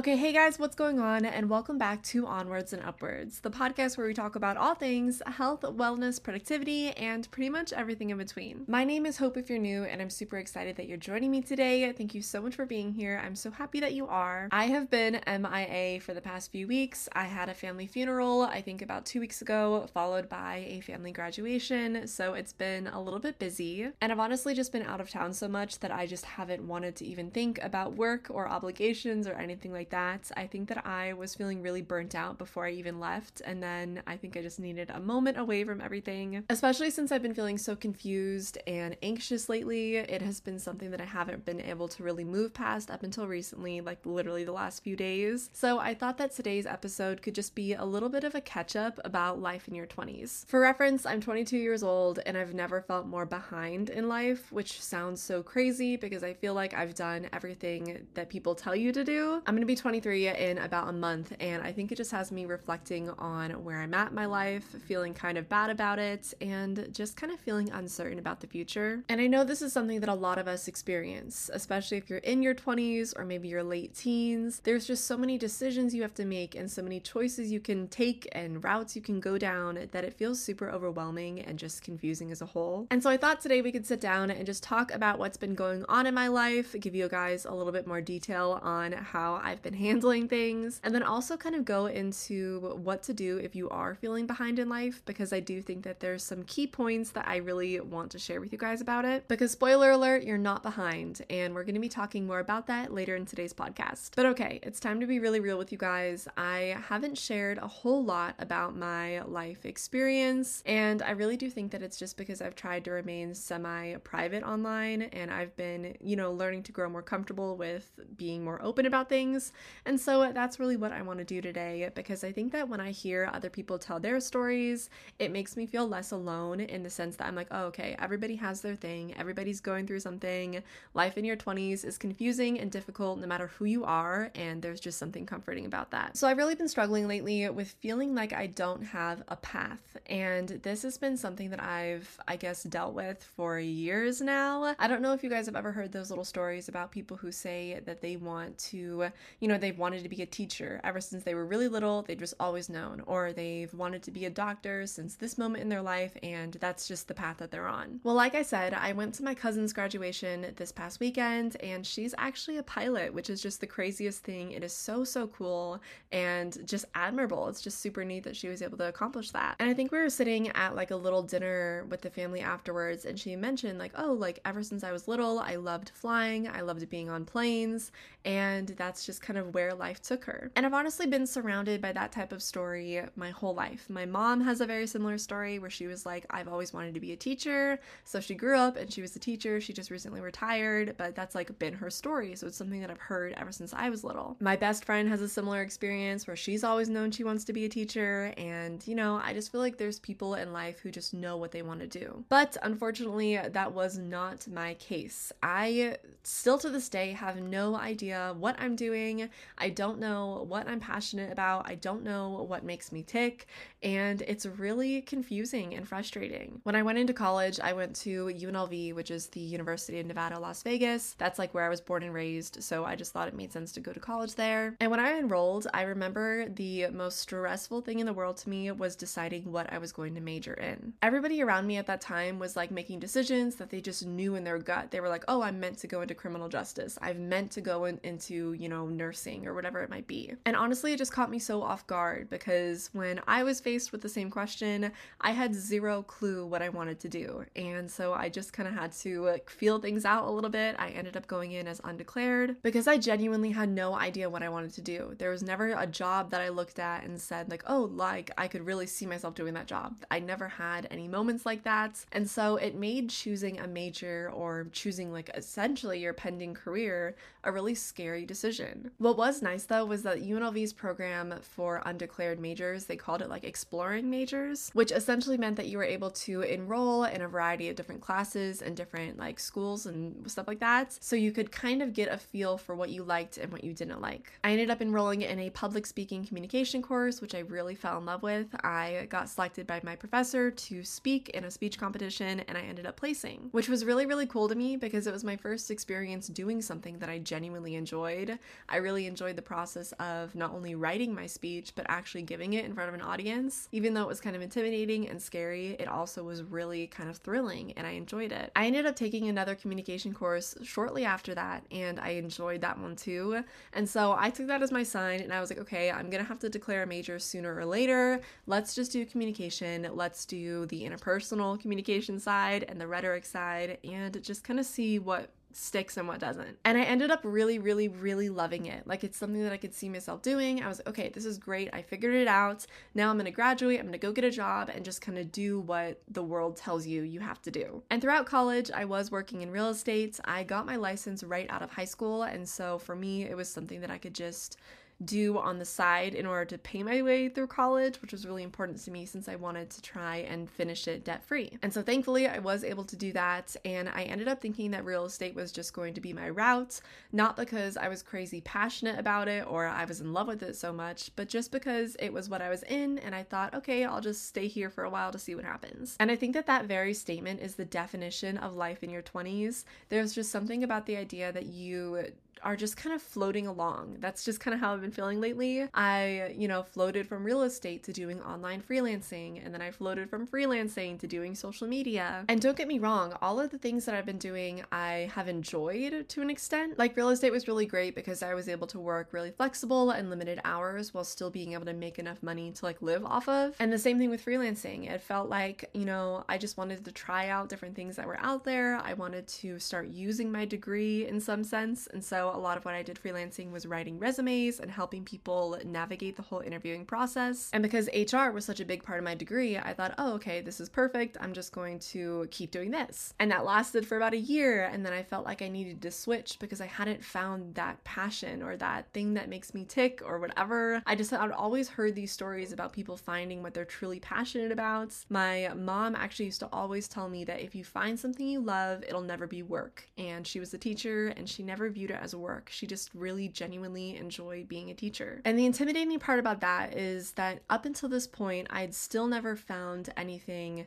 Okay, hey guys, what's going on? And welcome back to Onwards and Upwards, the podcast where we talk about all things health, wellness, productivity, and pretty much everything in between. My name is Hope if you're new, and I'm super excited that you're joining me today. Thank you so much for being here. I'm so happy that you are. I have been MIA for the past few weeks. I had a family funeral, I think about two weeks ago, followed by a family graduation, so it's been a little bit busy. And I've honestly just been out of town so much that I just haven't wanted to even think about work or obligations or anything like like that. I think that I was feeling really burnt out before I even left, and then I think I just needed a moment away from everything, especially since I've been feeling so confused and anxious lately. It has been something that I haven't been able to really move past up until recently, like literally the last few days. So I thought that today's episode could just be a little bit of a catch up about life in your 20s. For reference, I'm 22 years old and I've never felt more behind in life, which sounds so crazy because I feel like I've done everything that people tell you to do. I'm gonna be 23 in about a month, and I think it just has me reflecting on where I'm at in my life, feeling kind of bad about it, and just kind of feeling uncertain about the future. And I know this is something that a lot of us experience, especially if you're in your 20s or maybe your late teens. There's just so many decisions you have to make and so many choices you can take and routes you can go down that it feels super overwhelming and just confusing as a whole. And so I thought today we could sit down and just talk about what's been going on in my life, give you guys a little bit more detail on how I've I've been handling things, and then also kind of go into what to do if you are feeling behind in life, because I do think that there's some key points that I really want to share with you guys about it. Because, spoiler alert, you're not behind, and we're going to be talking more about that later in today's podcast. But okay, it's time to be really real with you guys. I haven't shared a whole lot about my life experience, and I really do think that it's just because I've tried to remain semi private online and I've been, you know, learning to grow more comfortable with being more open about things and so that's really what I want to do today because I think that when I hear other people tell their stories, it makes me feel less alone in the sense that I'm like, oh, okay, everybody has their thing, everybody's going through something. Life in your 20s is confusing and difficult no matter who you are, and there's just something comforting about that. So I've really been struggling lately with feeling like I don't have a path, and this has been something that I've, I guess, dealt with for years now. I don't know if you guys have ever heard those little stories about people who say that they want to, you know, they've wanted to be a teacher ever since they were really little, they've just always known, or they've wanted to be a doctor since this moment in their life, and that's just the path that they're on. Well, like I said, I went to my cousin's graduation this past weekend, and she's actually a pilot, which is just the craziest thing. It is so, so cool and just admirable. It's just super neat that she was able to accomplish that. And I think we were sitting at like a little dinner with the family afterwards, and she mentioned, like, oh, like ever since I was little, I loved flying, I loved being on planes, and that's just kind of where life took her. And I've honestly been surrounded by that type of story my whole life. My mom has a very similar story where she was like, I've always wanted to be a teacher. So she grew up and she was a teacher. She just recently retired, but that's like been her story. So it's something that I've heard ever since I was little. My best friend has a similar experience where she's always known she wants to be a teacher. And, you know, I just feel like there's people in life who just know what they want to do. But unfortunately, that was not my case. I still to this day have no idea what I'm doing. I don't know what I'm passionate about. I don't know what makes me tick. And it's really confusing and frustrating. When I went into college, I went to UNLV, which is the University of Nevada, Las Vegas. That's like where I was born and raised. So I just thought it made sense to go to college there. And when I enrolled, I remember the most stressful thing in the world to me was deciding what I was going to major in. Everybody around me at that time was like making decisions that they just knew in their gut. They were like, oh, I'm meant to go into criminal justice. I've meant to go in, into, you know, nursing or whatever it might be. And honestly, it just caught me so off guard because when I was faced with the same question, I had zero clue what I wanted to do. And so I just kind of had to like, feel things out a little bit. I ended up going in as undeclared because I genuinely had no idea what I wanted to do. There was never a job that I looked at and said, like, oh, like I could really see myself doing that job. I never had any moments like that. And so it made choosing a major or choosing like essentially your pending career a really scary decision. What was nice though was that UNLV's program for undeclared majors, they called it like exploring majors, which essentially meant that you were able to enroll in a variety of different classes and different like schools and stuff like that. So you could kind of get a feel for what you liked and what you didn't like. I ended up enrolling in a public speaking communication course, which I really fell in love with. I got selected by my professor to speak in a speech competition and I ended up placing, which was really, really cool to me because it was my first experience doing something that I genuinely enjoyed. I really enjoyed the process of not only writing my speech, but actually giving it in front of an audience. Even though it was kind of intimidating and scary, it also was really kind of thrilling and I enjoyed it. I ended up taking another communication course shortly after that and I enjoyed that one too. And so I took that as my sign and I was like, okay, I'm gonna have to declare a major sooner or later. Let's just do communication. Let's do the interpersonal communication side and the rhetoric side and just kind of see what sticks and what doesn't. And I ended up really, really, really loving it. Like it's something that I could see myself doing. I was okay, this is great. I figured it out. Now I'm gonna graduate, I'm gonna go get a job and just kind of do what the world tells you you have to do. And throughout college, I was working in real estate. I got my license right out of high school. And so for me, it was something that I could just do on the side in order to pay my way through college, which was really important to me since I wanted to try and finish it debt free. And so thankfully, I was able to do that. And I ended up thinking that real estate was just going to be my route, not because I was crazy passionate about it or I was in love with it so much, but just because it was what I was in. And I thought, okay, I'll just stay here for a while to see what happens. And I think that that very statement is the definition of life in your 20s. There's just something about the idea that you are just kind of floating along. That's just kind of how I've been feeling lately. I, you know, floated from real estate to doing online freelancing, and then I floated from freelancing to doing social media. And don't get me wrong, all of the things that I've been doing, I have enjoyed to an extent. Like real estate was really great because I was able to work really flexible and limited hours while still being able to make enough money to like live off of. And the same thing with freelancing. It felt like, you know, I just wanted to try out different things that were out there. I wanted to start using my degree in some sense. And so a lot of what I did freelancing was writing resumes and helping people navigate the whole interviewing process. And because HR was such a big part of my degree, I thought, oh, okay, this is perfect. I'm just going to keep doing this. And that lasted for about a year. And then I felt like I needed to switch because I hadn't found that passion or that thing that makes me tick or whatever. I just, I'd always heard these stories about people finding what they're truly passionate about. My mom actually used to always tell me that if you find something you love, it'll never be work. And she was a teacher and she never viewed it as work. She just really genuinely enjoyed being a teacher. And the intimidating part about that is that up until this point, I'd still never found anything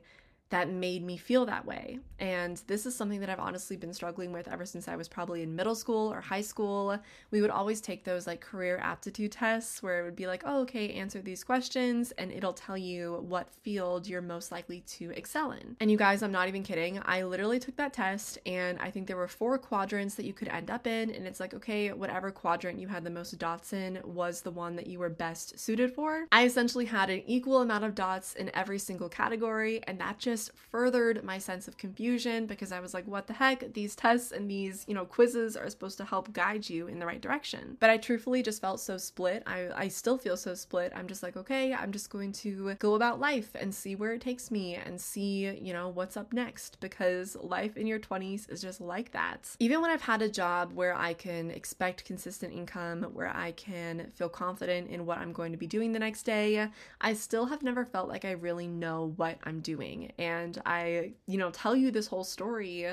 that made me feel that way. And this is something that I've honestly been struggling with ever since I was probably in middle school or high school. We would always take those like career aptitude tests where it would be like, oh, okay, answer these questions, and it'll tell you what field you're most likely to excel in. And you guys, I'm not even kidding. I literally took that test, and I think there were four quadrants that you could end up in. And it's like, okay, whatever quadrant you had the most dots in was the one that you were best suited for. I essentially had an equal amount of dots in every single category, and that just just furthered my sense of confusion because I was like, what the heck? These tests and these, you know, quizzes are supposed to help guide you in the right direction. But I truthfully just felt so split. I, I still feel so split. I'm just like, okay, I'm just going to go about life and see where it takes me and see, you know, what's up next because life in your 20s is just like that. Even when I've had a job where I can expect consistent income, where I can feel confident in what I'm going to be doing the next day, I still have never felt like I really know what I'm doing. And I, you know, tell you this whole story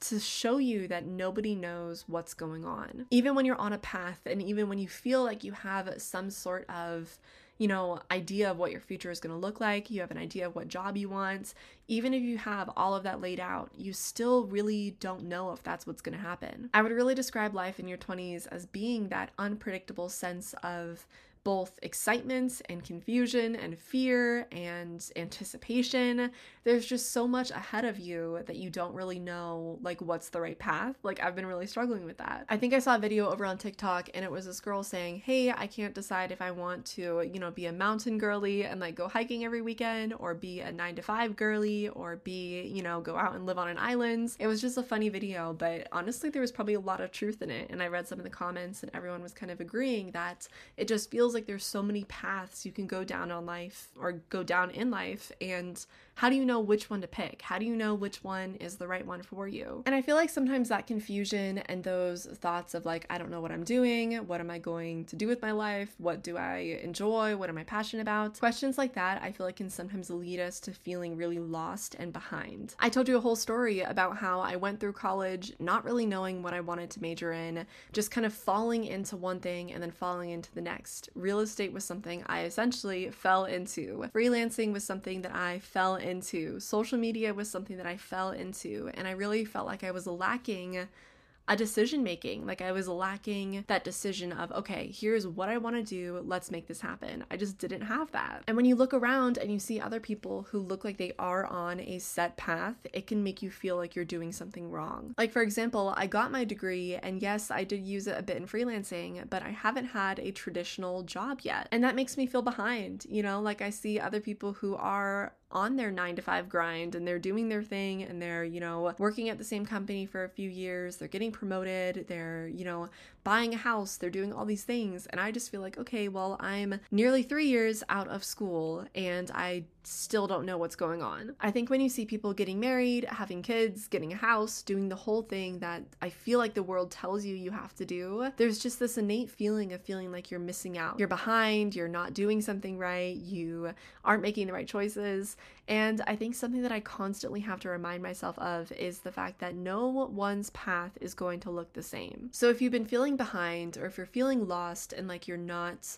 to show you that nobody knows what's going on. Even when you're on a path and even when you feel like you have some sort of you know, idea of what your future is going to look like, you have an idea of what job you want, even if you have all of that laid out, you still really don't know if that's what's going to happen. I would really describe life in your 20s as being that unpredictable sense of both excitement and confusion and fear and anticipation. There's just so much ahead of you that you don't really know like what's the right path. Like I've been really struggling with that. I think I saw a video over on TikTok and it was this girl saying, "Hey, I can't decide if I want to, you know, be a mountain girly and like go hiking every weekend or be a 9 to 5 girly or be, you know, go out and live on an island." It was just a funny video, but honestly there was probably a lot of truth in it and I read some of the comments and everyone was kind of agreeing that it just feels feels like there's so many paths you can go down on life or go down in life and how do you know which one to pick? How do you know which one is the right one for you? And I feel like sometimes that confusion and those thoughts of like, I don't know what I'm doing, what am I going to do with my life, what do I enjoy, what am I passionate about? Questions like that, I feel like can sometimes lead us to feeling really lost and behind. I told you a whole story about how I went through college not really knowing what I wanted to major in, just kind of falling into one thing and then falling into the next. Real estate was something I essentially fell into. Freelancing was something that I fell into. Social media was something that I fell into, and I really felt like I was lacking a decision making. Like I was lacking that decision of, okay, here's what I want to do. Let's make this happen. I just didn't have that. And when you look around and you see other people who look like they are on a set path, it can make you feel like you're doing something wrong. Like, for example, I got my degree, and yes, I did use it a bit in freelancing, but I haven't had a traditional job yet. And that makes me feel behind. You know, like I see other people who are on their nine to five grind and they're doing their thing and they're, you know, working at the same company for a few years, they're getting promoted, they're, you know, buying a house, they're doing all these things. And I just feel like, okay, well, I'm nearly three years out of school and I still don't know what's going on. I think when you see people getting married, having kids, getting a house, doing the whole thing that I feel like the world tells you you have to do, there's just this innate feeling of feeling like you're missing out. You're behind, you're not doing something right, you aren't making the right choices. And I think something that I constantly have to remind myself of is the fact that no one's path is going to look the same. So if you've been feeling behind or if you're feeling lost and like you're not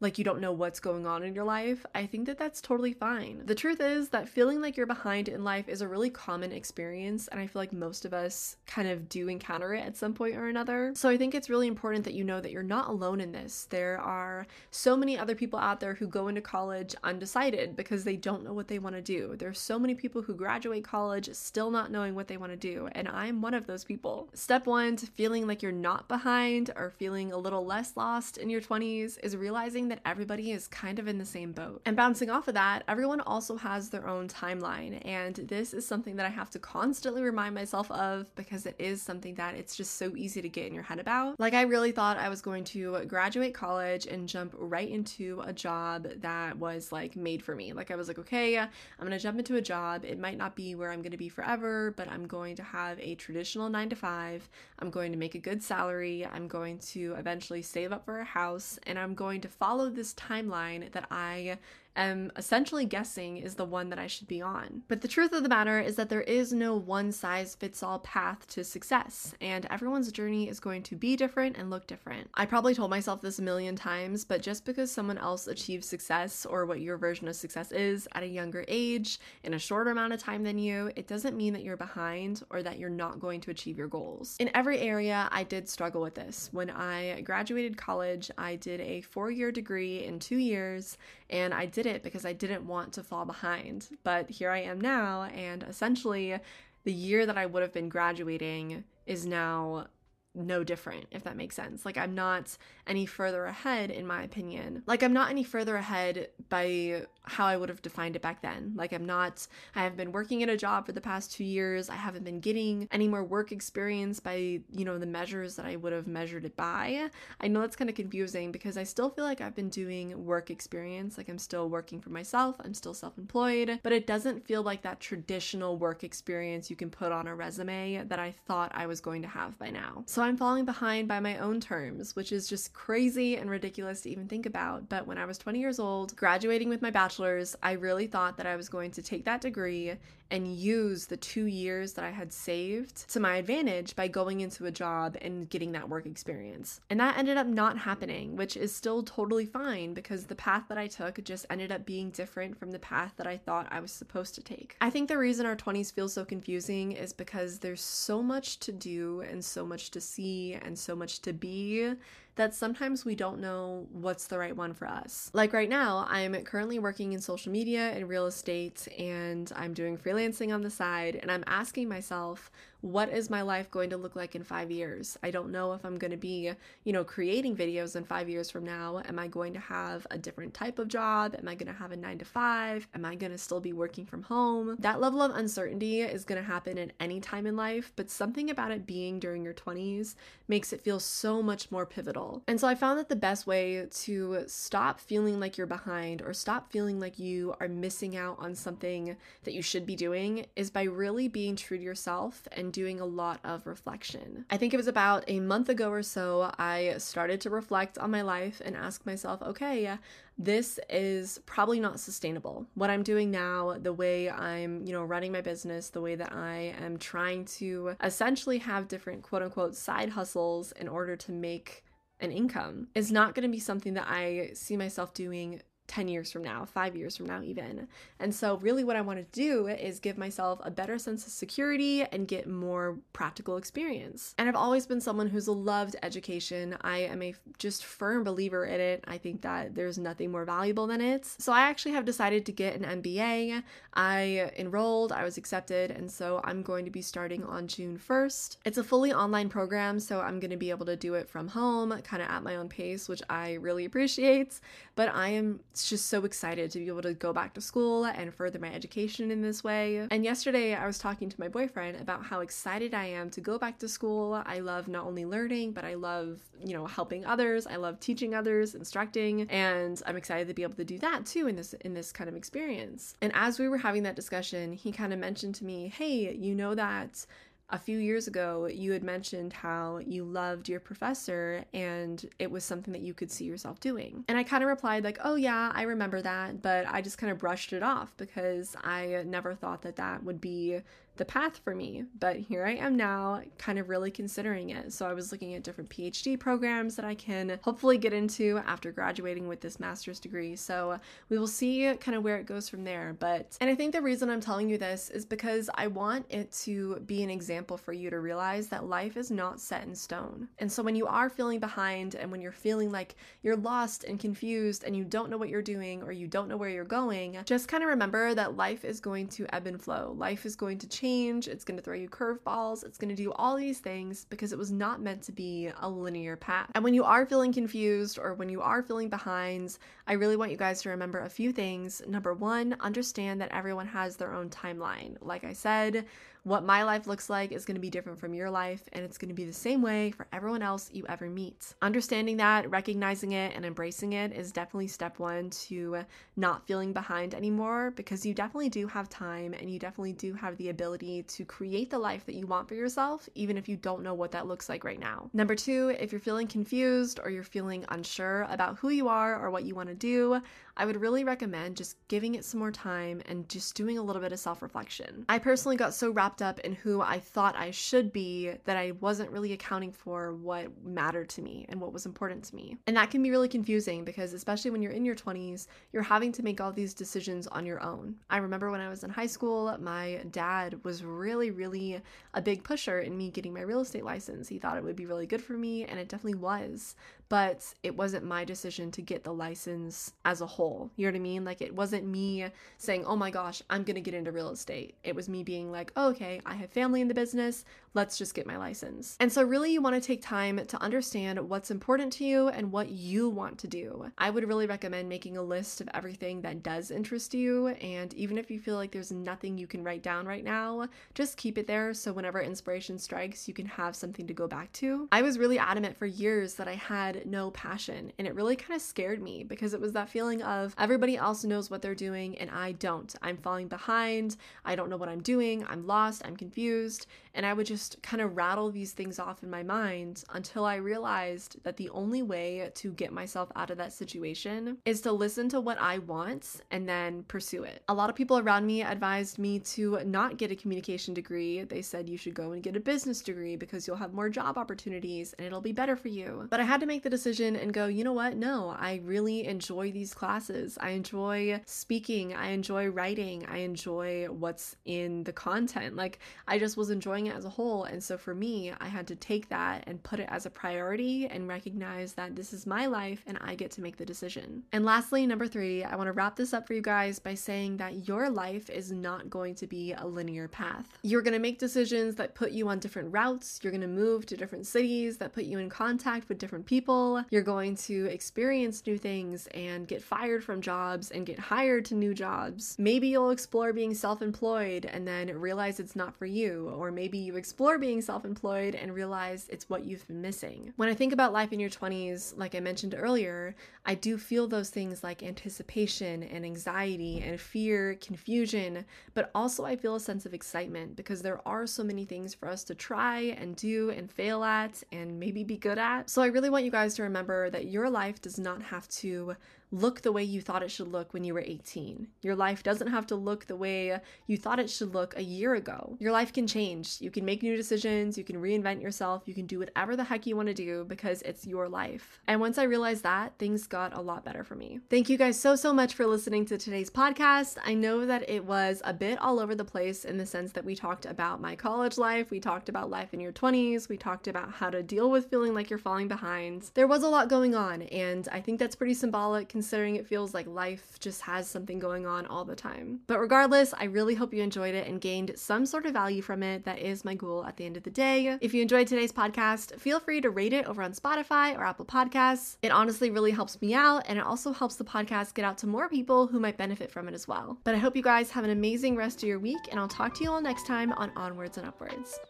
like you don't know what's going on in your life, I think that that's totally fine. The truth is that feeling like you're behind in life is a really common experience, and I feel like most of us kind of do encounter it at some point or another. So I think it's really important that you know that you're not alone in this. There are so many other people out there who go into college undecided because they don't know what they want to do. There's so many people who graduate college still not knowing what they want to do, and I'm one of those people. Step one to feeling like you're not behind or feeling a little less lost in your 20s is realizing that everybody is kind of in the same boat. And bouncing off of that, everyone also has their own timeline. And this is something that I have to constantly remind myself of because it is something that it's just so easy to get in your head about. Like, I really thought I was going to graduate college and jump right into a job that was like made for me. Like, I was like, okay, I'm gonna jump into a job. It might not be where I'm gonna be forever, but I'm going to have a traditional nine to five. I'm going to make a good salary. I'm going to eventually save up for a house and I'm going to follow follow this timeline that I am essentially guessing is the one that I should be on. But the truth of the matter is that there is no one size fits all path to success, and everyone's journey is going to be different and look different. I probably told myself this a million times, but just because someone else achieves success or what your version of success is at a younger age in a shorter amount of time than you, it doesn't mean that you're behind or that you're not going to achieve your goals. In every area, I did struggle with this. When I graduated college, I did a four year degree in two years, and I did did it because I didn't want to fall behind. But here I am now, and essentially, the year that I would have been graduating is now no different, if that makes sense. Like, I'm not any further ahead, in my opinion. Like, I'm not any further ahead by how I would have defined it back then. Like, I'm not, I have been working at a job for the past two years. I haven't been getting any more work experience by, you know, the measures that I would have measured it by. I know that's kind of confusing because I still feel like I've been doing work experience. Like, I'm still working for myself, I'm still self employed, but it doesn't feel like that traditional work experience you can put on a resume that I thought I was going to have by now. So I'm falling behind by my own terms, which is just crazy and ridiculous to even think about. But when I was 20 years old, graduating with my bachelor's, I really thought that I was going to take that degree and use the two years that I had saved to my advantage by going into a job and getting that work experience. And that ended up not happening, which is still totally fine because the path that I took just ended up being different from the path that I thought I was supposed to take. I think the reason our 20s feel so confusing is because there's so much to do and so much to see and so much to be that sometimes we don't know what's the right one for us. Like right now, I'm currently working in social media and real estate, and I'm doing freelancing on the side, and I'm asking myself, what is my life going to look like in five years? I don't know if I'm going to be, you know, creating videos in five years from now. Am I going to have a different type of job? Am I going to have a nine to five? Am I going to still be working from home? That level of uncertainty is going to happen at any time in life, but something about it being during your 20s makes it feel so much more pivotal. And so I found that the best way to stop feeling like you're behind or stop feeling like you are missing out on something that you should be doing is by really being true to yourself and doing a lot of reflection. I think it was about a month ago or so, I started to reflect on my life and ask myself, okay, yeah, this is probably not sustainable. What I'm doing now, the way I'm, you know, running my business, the way that I am trying to essentially have different quote unquote side hustles in order to make an income is not going to be something that I see myself doing 10 years from now, five years from now, even. And so, really, what I want to do is give myself a better sense of security and get more practical experience. And I've always been someone who's loved education. I am a just firm believer in it. I think that there's nothing more valuable than it. So, I actually have decided to get an MBA. I enrolled, I was accepted, and so I'm going to be starting on June 1st. It's a fully online program, so I'm going to be able to do it from home, kind of at my own pace, which I really appreciate. But I am just so excited to be able to go back to school and further my education in this way. And yesterday I was talking to my boyfriend about how excited I am to go back to school. I love not only learning, but I love, you know, helping others. I love teaching others, instructing, and I'm excited to be able to do that too in this in this kind of experience. And as we were having that discussion, he kind of mentioned to me, "Hey, you know that a few years ago, you had mentioned how you loved your professor and it was something that you could see yourself doing. And I kind of replied, like, oh, yeah, I remember that, but I just kind of brushed it off because I never thought that that would be the path for me. But here I am now, kind of really considering it. So I was looking at different PhD programs that I can hopefully get into after graduating with this master's degree. So we will see kind of where it goes from there. But, and I think the reason I'm telling you this is because I want it to be an example for you to realize that life is not set in stone. And so when you are feeling behind and when you're feeling like you're lost and confused and you don't know what you're doing or you don't know where you're going, just kind of remember that life is going to ebb and flow. Life is going to change change, it's going to throw you curveballs, it's going to do all these things because it was not meant to be a linear path. And when you are feeling confused or when you are feeling behind, I really want you guys to remember a few things. Number one, understand that everyone has their own timeline. Like I said, what my life looks like is going to be different from your life, and it's going to be the same way for everyone else you ever meet. Understanding that, recognizing it, and embracing it is definitely step one to not feeling behind anymore because you definitely do have time and you definitely do have the ability to create the life that you want for yourself, even if you don't know what that looks like right now. Number two, if you're feeling confused or you're feeling unsure about who you are or what you want to do, I would really recommend just giving it some more time and just doing a little bit of self reflection. I personally got so wrapped up in who I thought I should be that I wasn't really accounting for what mattered to me and what was important to me. And that can be really confusing because, especially when you're in your 20s, you're having to make all these decisions on your own. I remember when I was in high school, my dad was really, really a big pusher in me getting my real estate license. He thought it would be really good for me, and it definitely was but it wasn't my decision to get the license as a whole. You know what I mean? Like it wasn't me saying, "Oh my gosh, I'm going to get into real estate." It was me being like, oh, "Okay, I have family in the business. Let's just get my license." And so really you want to take time to understand what's important to you and what you want to do. I would really recommend making a list of everything that does interest you, and even if you feel like there's nothing you can write down right now, just keep it there so whenever inspiration strikes, you can have something to go back to. I was really adamant for years that I had had no passion. And it really kind of scared me because it was that feeling of everybody else knows what they're doing and I don't. I'm falling behind. I don't know what I'm doing. I'm lost. I'm confused. And I would just kind of rattle these things off in my mind until I realized that the only way to get myself out of that situation is to listen to what I want and then pursue it. A lot of people around me advised me to not get a communication degree. They said you should go and get a business degree because you'll have more job opportunities and it'll be better for you. But I had to make the decision and go, you know what? No, I really enjoy these classes. I enjoy speaking. I enjoy writing. I enjoy what's in the content. Like, I just was enjoying it as a whole. And so for me, I had to take that and put it as a priority and recognize that this is my life and I get to make the decision. And lastly, number three, I want to wrap this up for you guys by saying that your life is not going to be a linear path. You're going to make decisions that put you on different routes. You're going to move to different cities that put you in contact with different people. You're going to experience new things and get fired from jobs and get hired to new jobs. Maybe you'll explore being self employed and then realize it's not for you, or maybe maybe you explore being self employed and realize it's what you've been missing. When I think about life in your 20s, like I mentioned earlier, I do feel those things like anticipation and anxiety and fear, confusion, but also I feel a sense of excitement because there are so many things for us to try and do and fail at and maybe be good at. So I really want you guys to remember that your life does not have to look the way you thought it should look when you were 18. Your life doesn't have to look the way you thought it should look a year ago. Your life can change. You can make new decisions, you can reinvent yourself, you can do whatever the heck you want to do because it's your life. And once I realized that, things got a lot better for me. Thank you guys so, so much for listening to today's podcast. I know that it was a bit all over the place in the sense that we talked about my college life, we talked about life in your 20s, we talked about how to deal with feeling like you're falling behind. There was a lot going on, and I think that's pretty symbolic considering it feels like life just has something going on all the time. But regardless, I really hope you enjoyed it and gained some sort of value from it. That is my goal at the end of the day. If you enjoyed today's podcast, feel free to rate it over on Spotify or Apple Podcasts. It honestly really helps me out, and it also helps the podcast get out to more people who might benefit from it as well. But I hope you guys have an amazing rest of your week, and I'll talk to you all next time on Onwards and Upwards.